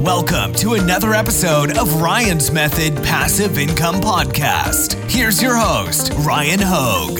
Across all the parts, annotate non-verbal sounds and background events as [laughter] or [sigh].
Welcome to another episode of Ryan's Method Passive Income Podcast. Here's your host, Ryan Hogue.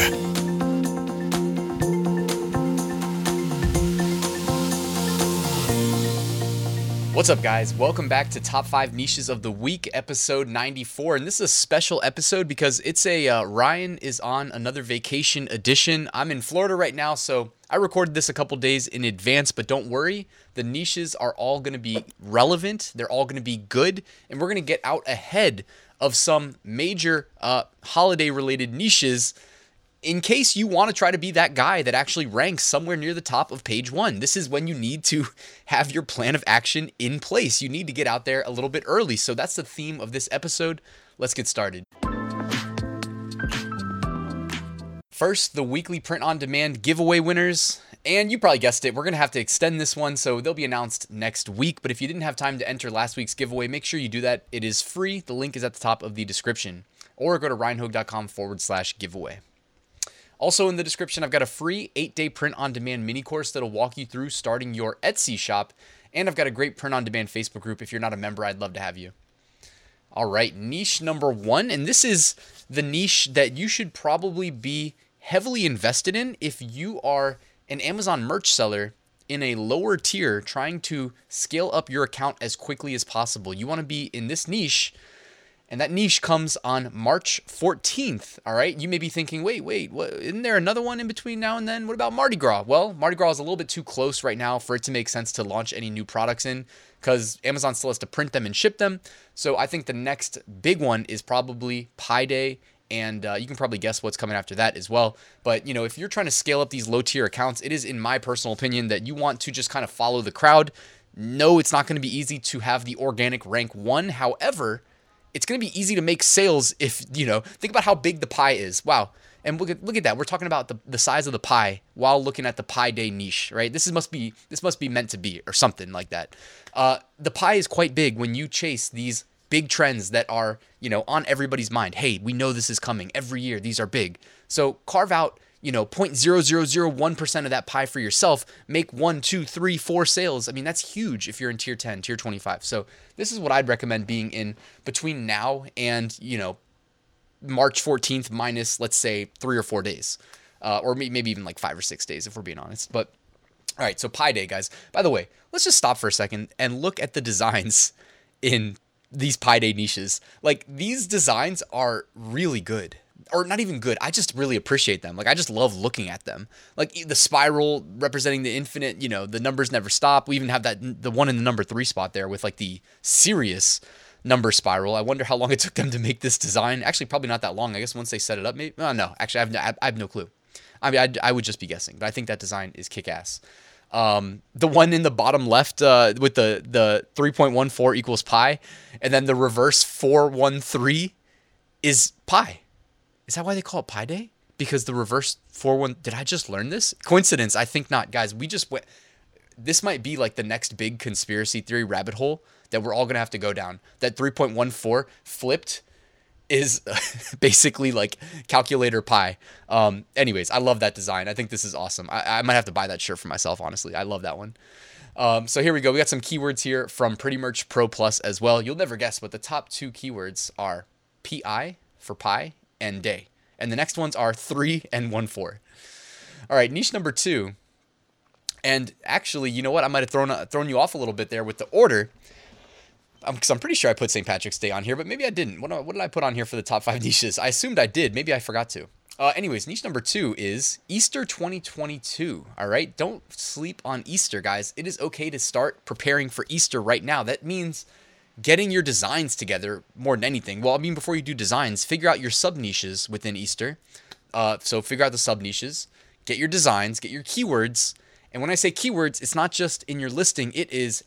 What's up, guys? Welcome back to Top 5 Niches of the Week, episode 94. And this is a special episode because it's a uh, Ryan is on another vacation edition. I'm in Florida right now, so I recorded this a couple days in advance, but don't worry. The niches are all going to be relevant, they're all going to be good, and we're going to get out ahead of some major uh, holiday related niches in case you want to try to be that guy that actually ranks somewhere near the top of page one, this is when you need to [laughs] have your plan of action in place. You need to get out there a little bit early. So that's the theme of this episode. Let's get started. First, the weekly print on demand giveaway winners. And you probably guessed it, we're going to have to extend this one, so they'll be announced next week. But if you didn't have time to enter last week's giveaway, make sure you do that. It is free. The link is at the top of the description. Or go to ryanhogue.com forward slash giveaway. Also, in the description, I've got a free eight day print on demand mini course that'll walk you through starting your Etsy shop. And I've got a great print on demand Facebook group. If you're not a member, I'd love to have you. All right, niche number one. And this is the niche that you should probably be heavily invested in if you are an Amazon merch seller in a lower tier trying to scale up your account as quickly as possible. You want to be in this niche and that niche comes on March 14th. All right. You may be thinking, wait, wait, what, isn't there another one in between now and then? What about Mardi Gras? Well, Mardi Gras is a little bit too close right now for it to make sense to launch any new products in because Amazon still has to print them and ship them. So I think the next big one is probably Pi Day. And uh, you can probably guess what's coming after that as well. But you know, if you're trying to scale up these low tier accounts, it is, in my personal opinion, that you want to just kind of follow the crowd. No, it's not going to be easy to have the organic rank one. However, it's going to be easy to make sales if, you know, think about how big the pie is. Wow. And look at look at that. We're talking about the, the size of the pie while looking at the pi day niche, right? This is must be this must be meant to be or something like that. Uh, the pie is quite big when you chase these big trends that are, you know, on everybody's mind. Hey, we know this is coming every year. These are big. So carve out you know 0.0001% of that pie for yourself make one two three four sales i mean that's huge if you're in tier 10 tier 25 so this is what i'd recommend being in between now and you know march 14th minus let's say three or four days uh, or maybe even like five or six days if we're being honest but all right so pi day guys by the way let's just stop for a second and look at the designs [laughs] in these pi day niches like these designs are really good or not even good. I just really appreciate them. Like I just love looking at them. Like the spiral representing the infinite, you know, the numbers never stop. We even have that the one in the number 3 spot there with like the serious number spiral. I wonder how long it took them to make this design. Actually, probably not that long. I guess once they set it up, maybe. Oh, uh, no, actually, I have no, I have no clue. I mean, I, I would just be guessing, but I think that design is kick ass. Um, the one in the bottom left uh, with the the 3.14 equals pi, and then the reverse 413 is pi. Is that why they call it Pi Day? Because the reverse 4 1. Did I just learn this? Coincidence? I think not. Guys, we just went. This might be like the next big conspiracy theory rabbit hole that we're all going to have to go down. That 3.14 flipped is [laughs] basically like calculator pi. Um, anyways, I love that design. I think this is awesome. I, I might have to buy that shirt for myself, honestly. I love that one. Um, so here we go. We got some keywords here from Pretty Merch Pro Plus as well. You'll never guess, but the top two keywords are PI for pi and day. And the next ones are 3 and 1 4. All right, niche number two. And actually, you know what? I might have thrown, uh, thrown you off a little bit there with the order. Because um, I'm pretty sure I put St. Patrick's Day on here, but maybe I didn't. What, what did I put on here for the top five [laughs] niches? I assumed I did. Maybe I forgot to. Uh, anyways, niche number two is Easter 2022. All right, don't sleep on Easter, guys. It is okay to start preparing for Easter right now. That means getting your designs together more than anything. Well, I mean, before you do designs, figure out your sub niches within Easter. Uh, so figure out the sub niches, get your designs, get your keywords. And when I say keywords, it's not just in your listing, it is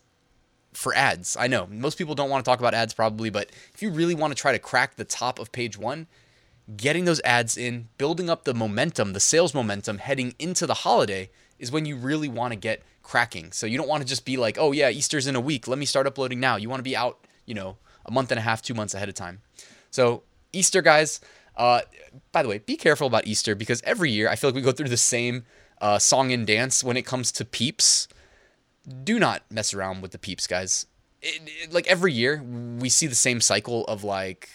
for ads. I know most people don't want to talk about ads probably, but if you really want to try to crack the top of page one, getting those ads in, building up the momentum, the sales momentum heading into the holiday is when you really want to get cracking. So you don't want to just be like, oh yeah, Easter's in a week. Let me start uploading now. You want to be out, you know, a month and a half, two months ahead of time. So Easter, guys. Uh, by the way, be careful about Easter because every year I feel like we go through the same uh, song and dance when it comes to peeps. Do not mess around with the peeps, guys. it, it, like every year we see the same cycle of like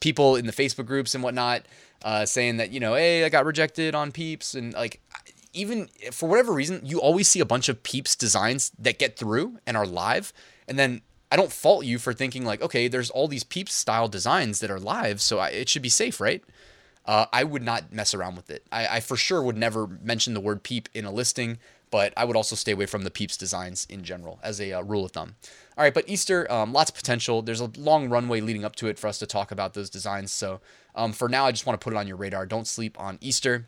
people in the Facebook groups and whatnot uh, saying that you know, hey, I got rejected on Peeps, and like even for whatever reason, you always see a bunch of Peeps designs that get through and are live, and then I don't fault you for thinking like, okay, there's all these Peeps style designs that are live, so I, it should be safe, right? Uh, I would not mess around with it. I, I for sure would never mention the word Peep in a listing but I would also stay away from the Peeps designs in general as a uh, rule of thumb. All right, but Easter, um, lots of potential. There's a long runway leading up to it for us to talk about those designs. So um, for now, I just want to put it on your radar. Don't sleep on Easter.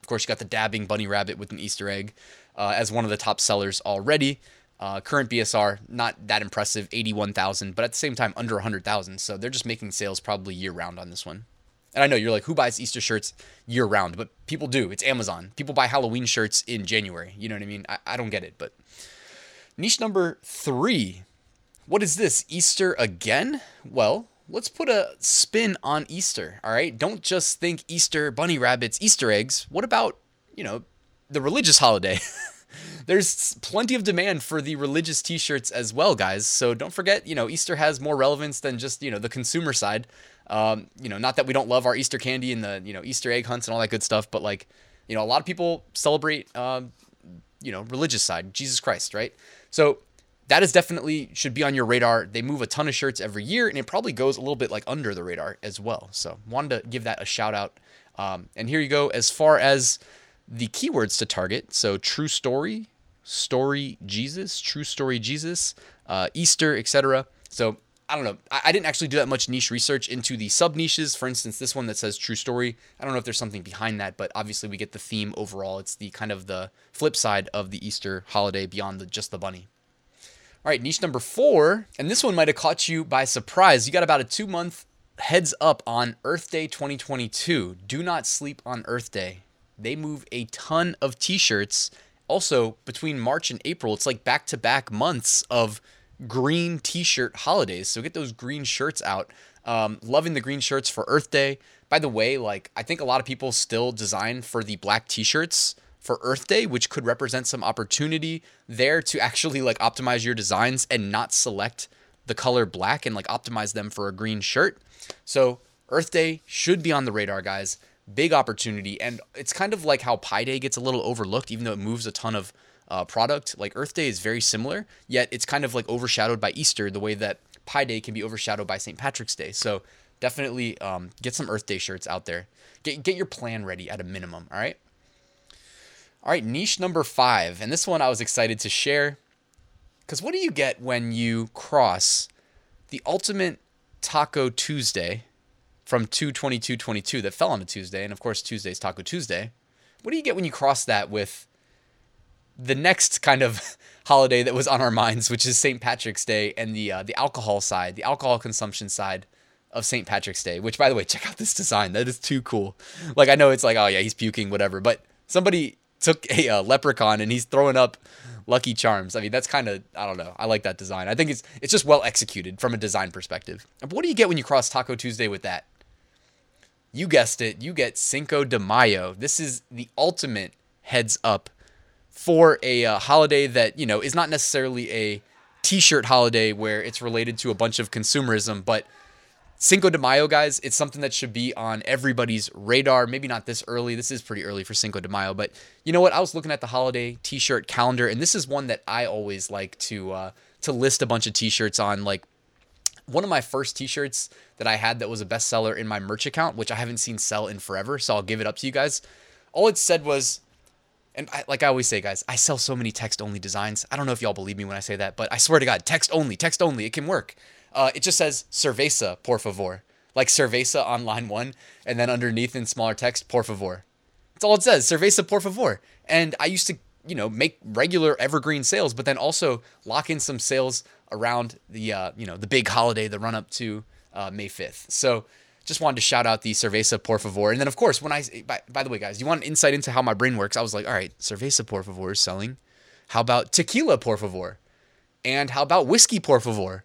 Of course, you got the dabbing bunny rabbit with an Easter egg uh, as one of the top sellers already. Uh, current BSR, not that impressive, 81,000, but at the same time, under 100,000. So they're just making sales probably year round on this one. And I know you're like, who buys Easter shirts year round? But people do. It's Amazon. People buy Halloween shirts in January. You know what I mean? I, I don't get it. But niche number three. What is this? Easter again? Well, let's put a spin on Easter. All right. Don't just think Easter bunny rabbits, Easter eggs. What about, you know, the religious holiday? [laughs] There's plenty of demand for the religious t-shirts as well, guys. So don't forget, you know, Easter has more relevance than just, you know, the consumer side. Um, you know, not that we don't love our Easter candy and the you know Easter egg hunts and all that good stuff, but like you know, a lot of people celebrate um, you know religious side, Jesus Christ, right? So that is definitely should be on your radar. They move a ton of shirts every year, and it probably goes a little bit like under the radar as well. So wanted to give that a shout out. Um, and here you go. As far as the keywords to target, so true story, story Jesus, true story Jesus, uh, Easter, etc. So I don't know. I, I, didn't actually do that much niche research into the sub niches. For instance, this one that says true story. I don't know if there's something behind that, but obviously we get the theme overall. It's the kind of the flip side of the Easter holiday beyond the, just the bunny. All right, niche number four, and this one might have caught you by surprise. You got about a two month heads up on Earth Day 2022. Do not sleep on Earth Day. They move a ton of t shirts. Also, between March and April, it's like back to back months of green t-shirt holidays. So get those green shirts out. Um, loving the green shirts for Earth Day. By the way, like I think a lot of people still design for the black t-shirts for Earth Day, which could represent some opportunity there to actually like optimize your designs and not select the color black and like optimize them for a green shirt. So Earth Day should be on the radar, guys. Big opportunity. And it's kind of like how Pi Day gets a little overlooked, even though it moves a ton of uh, product. Like Earth Day is very similar, yet it's kind of like overshadowed by Easter, the way that Pi Day can be overshadowed by St. Patrick's Day. So definitely um, get some Earth Day shirts out there. Get get your plan ready at a minimum. All right. All right, niche number five, and this one I was excited to share, because what do you get when you cross the ultimate Taco Tuesday from 22222 that fell on a Tuesday, and of course Tuesday's Taco Tuesday. What do you get when you cross that with the next kind of [laughs] holiday that was on our minds, which is St. Patrick's Day and the uh, the alcohol side, the alcohol consumption side of St. Patrick's Day. Which, by the way, [laughs] check out this design. That is too cool. Like I know it's like, oh yeah, he's puking, whatever. But somebody took a uh, leprechaun and he's throwing up Lucky Charms. I mean, that's kind of I don't know. I like that design. I think it's it's just well executed from a design perspective. But what do you get when you cross Taco Tuesday with that? You guessed it. You get Cinco de Mayo. This is the ultimate heads up for a uh, holiday that you know is not necessarily a t-shirt holiday where it's related to a bunch of consumerism but Cinco de Mayo guys it's something that should be on everybody's radar. Maybe not this early. This is pretty early for Cinco de Mayo but you know what? I was looking at the holiday t-shirt calendar and this is one that I always like to uh, to list a bunch of t-shirts on. Like one of my first t-shirts that I had that was a bestseller in my merch account which I haven't seen sell in forever so I'll give it up to you guys. All it said was and I, like I always say, guys, I sell so many text only designs. I don't know if y'all believe me when I say that, but I swear to God, text only, text only, it can work. Uh, it just says cerveza, por favor. Like cerveza on line one, and then underneath in smaller text, por favor. That's all it says, cerveza, por favor. And I used to, you know, make regular evergreen sales, but then also lock in some sales around the, uh, you know, the big holiday, the run up to uh, May 5th. So, just wanted to shout out the Cerveza Por Favor. And then, of course, when I, by, by the way, guys, you want an insight into how my brain works? I was like, all right, Cerveza Por Favor is selling. How about Tequila Por Favor? And how about Whiskey Por Favor?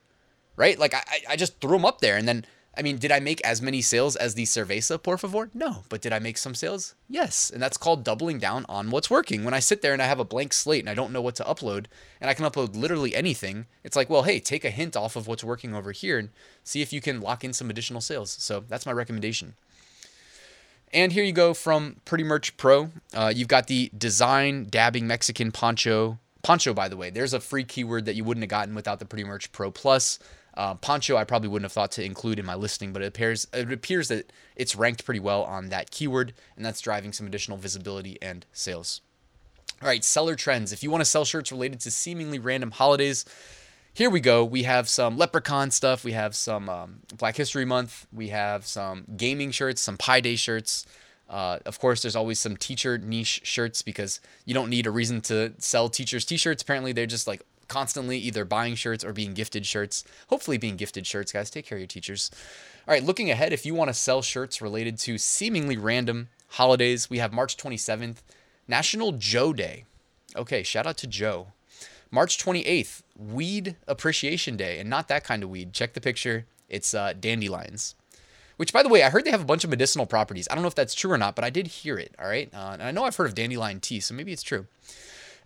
Right? Like, I, I just threw them up there. And then I mean, did I make as many sales as the Cerveza, por favor? No. But did I make some sales? Yes. And that's called doubling down on what's working. When I sit there and I have a blank slate and I don't know what to upload, and I can upload literally anything, it's like, well, hey, take a hint off of what's working over here and see if you can lock in some additional sales. So that's my recommendation. And here you go from Pretty Merch Pro. Uh, you've got the design dabbing Mexican poncho. Poncho, by the way, there's a free keyword that you wouldn't have gotten without the Pretty Merch Pro Plus. Uh, poncho, I probably wouldn't have thought to include in my listing, but it appears it appears that it's ranked pretty well on that keyword, and that's driving some additional visibility and sales. All right, seller trends. If you want to sell shirts related to seemingly random holidays, here we go. We have some leprechaun stuff. We have some um, Black History Month. We have some gaming shirts, some Pi Day shirts. Uh, of course, there's always some teacher niche shirts because you don't need a reason to sell teachers t-shirts. Apparently, they're just like constantly either buying shirts or being gifted shirts. Hopefully, being gifted shirts, guys. Take care of your teachers. All right, looking ahead, if you want to sell shirts related to seemingly random holidays, we have March 27th, National Joe Day. Okay, shout out to Joe. March 28th, Weed Appreciation Day, and not that kind of weed. Check the picture. It's uh, dandelions. Which, by the way, I heard they have a bunch of medicinal properties. I don't know if that's true or not, but I did hear it. All right, uh, and I know I've heard of dandelion tea, so maybe it's true.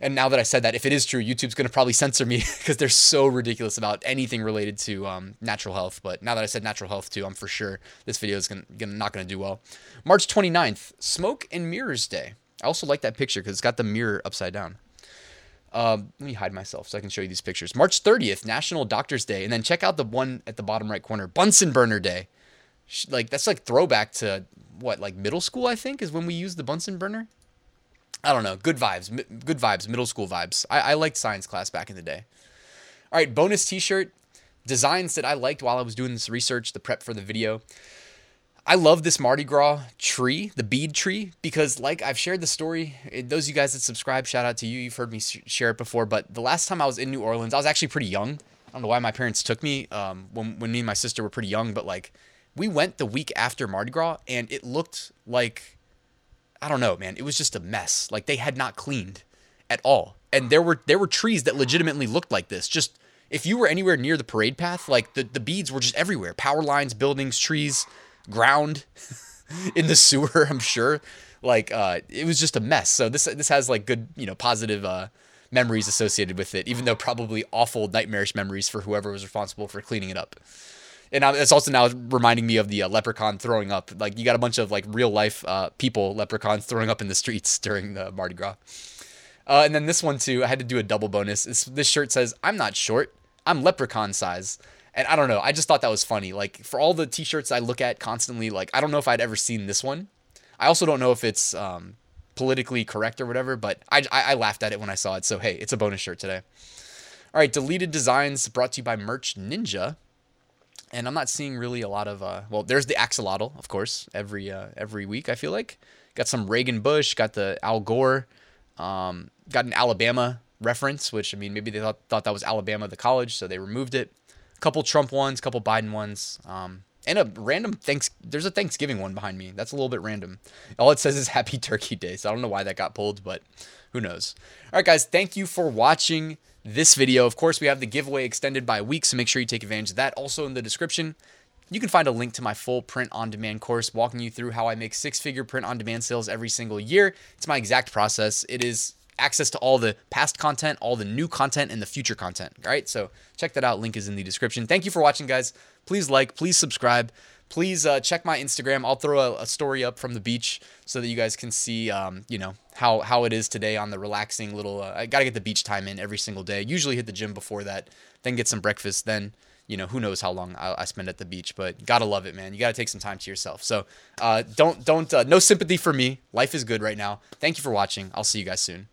And now that I said that, if it is true, YouTube's going to probably censor me [laughs] because they're so ridiculous about anything related to um, natural health. But now that I said natural health too, I'm for sure this video is gonna, gonna not going to do well. March 29th, Smoke and Mirrors Day. I also like that picture because it's got the mirror upside down. Um, let me hide myself so I can show you these pictures. March 30th, National Doctors Day. And then check out the one at the bottom right corner, Bunsen Burner Day. Like, that's like throwback to what, like middle school, I think, is when we used the Bunsen burner. I don't know. Good vibes. Good vibes. Middle school vibes. I, I liked science class back in the day. All right, bonus T-shirt designs that I liked while I was doing this research, the prep for the video. I love this Mardi Gras tree, the bead tree, because like I've shared the story. Those of you guys that subscribe, shout out to you. You've heard me share it before. But the last time I was in New Orleans, I was actually pretty young. I don't know why my parents took me um, when when me and my sister were pretty young, but like we went the week after Mardi Gras, and it looked like I don't know, man. It was just a mess. Like they had not cleaned at all. And there were there were trees that legitimately looked like this. Just if you were anywhere near the parade path, like the, the beads were just everywhere. Power lines, buildings, trees, ground [laughs] in the sewer, [laughs] I'm sure. Like uh it was just a mess. So this this has like good, you know, positive uh memories associated with it, even though probably awful nightmarish memories for whoever was responsible for cleaning it up and it's also now reminding me of the uh, leprechaun throwing up. Like you got a bunch of like real life uh, people, leprechauns throwing up in the streets [laughs] during the Mardi Gras. Uh, and then this one too, I had to do a double bonus. This, this shirt says, "I'm not short, I'm leprechaun size." And I don't know, I just thought that was funny. Like for all the T-shirts I look at constantly, like I don't know if I'd ever seen this one. I also don't know if it's um, politically correct or whatever, but I, I, I laughed at it when I saw it. So hey, it's a bonus shirt today. All right, deleted designs brought to you by Merch Ninja and I'm not seeing really a lot of. Uh, well, there's the axolotl, of course, every uh, every week. I feel like got some Reagan Bush, got the Al Gore, um, got an Alabama reference, which I mean maybe they thought thought that was Alabama the college, so they removed it. A couple Trump ones, couple Biden ones, um, and a random thanks. There's a Thanksgiving one behind me. That's a little bit random. All it says is Happy Turkey Day, so I don't know why that got pulled, but who knows. All right, guys, thank you for watching this video. Of course, we have the giveaway extended by a week, so make sure you take advantage of that. Also in the description, you can find a link to my full print on demand course walking you through how I make six figure print on demand sales every single year. It's my exact process. It is access to all the past content, all the new content, and the future content. All right, so check that out. Link is in the description. Thank you for watching, guys. Please like, please subscribe please uh, check my Instagram. I'll throw a, a, story up from the beach so that you guys can see, um, you know, how how it is today on the relaxing little. Uh, I gotta get the beach time in every single day. Usually hit the gym before that, then get some breakfast, then you know who knows how long I, spend at the beach. But gotta love it, man. You gotta take some time to yourself. So uh, don't don't uh, no sympathy for me. Life is good right now. Thank you for watching. I'll see you guys soon.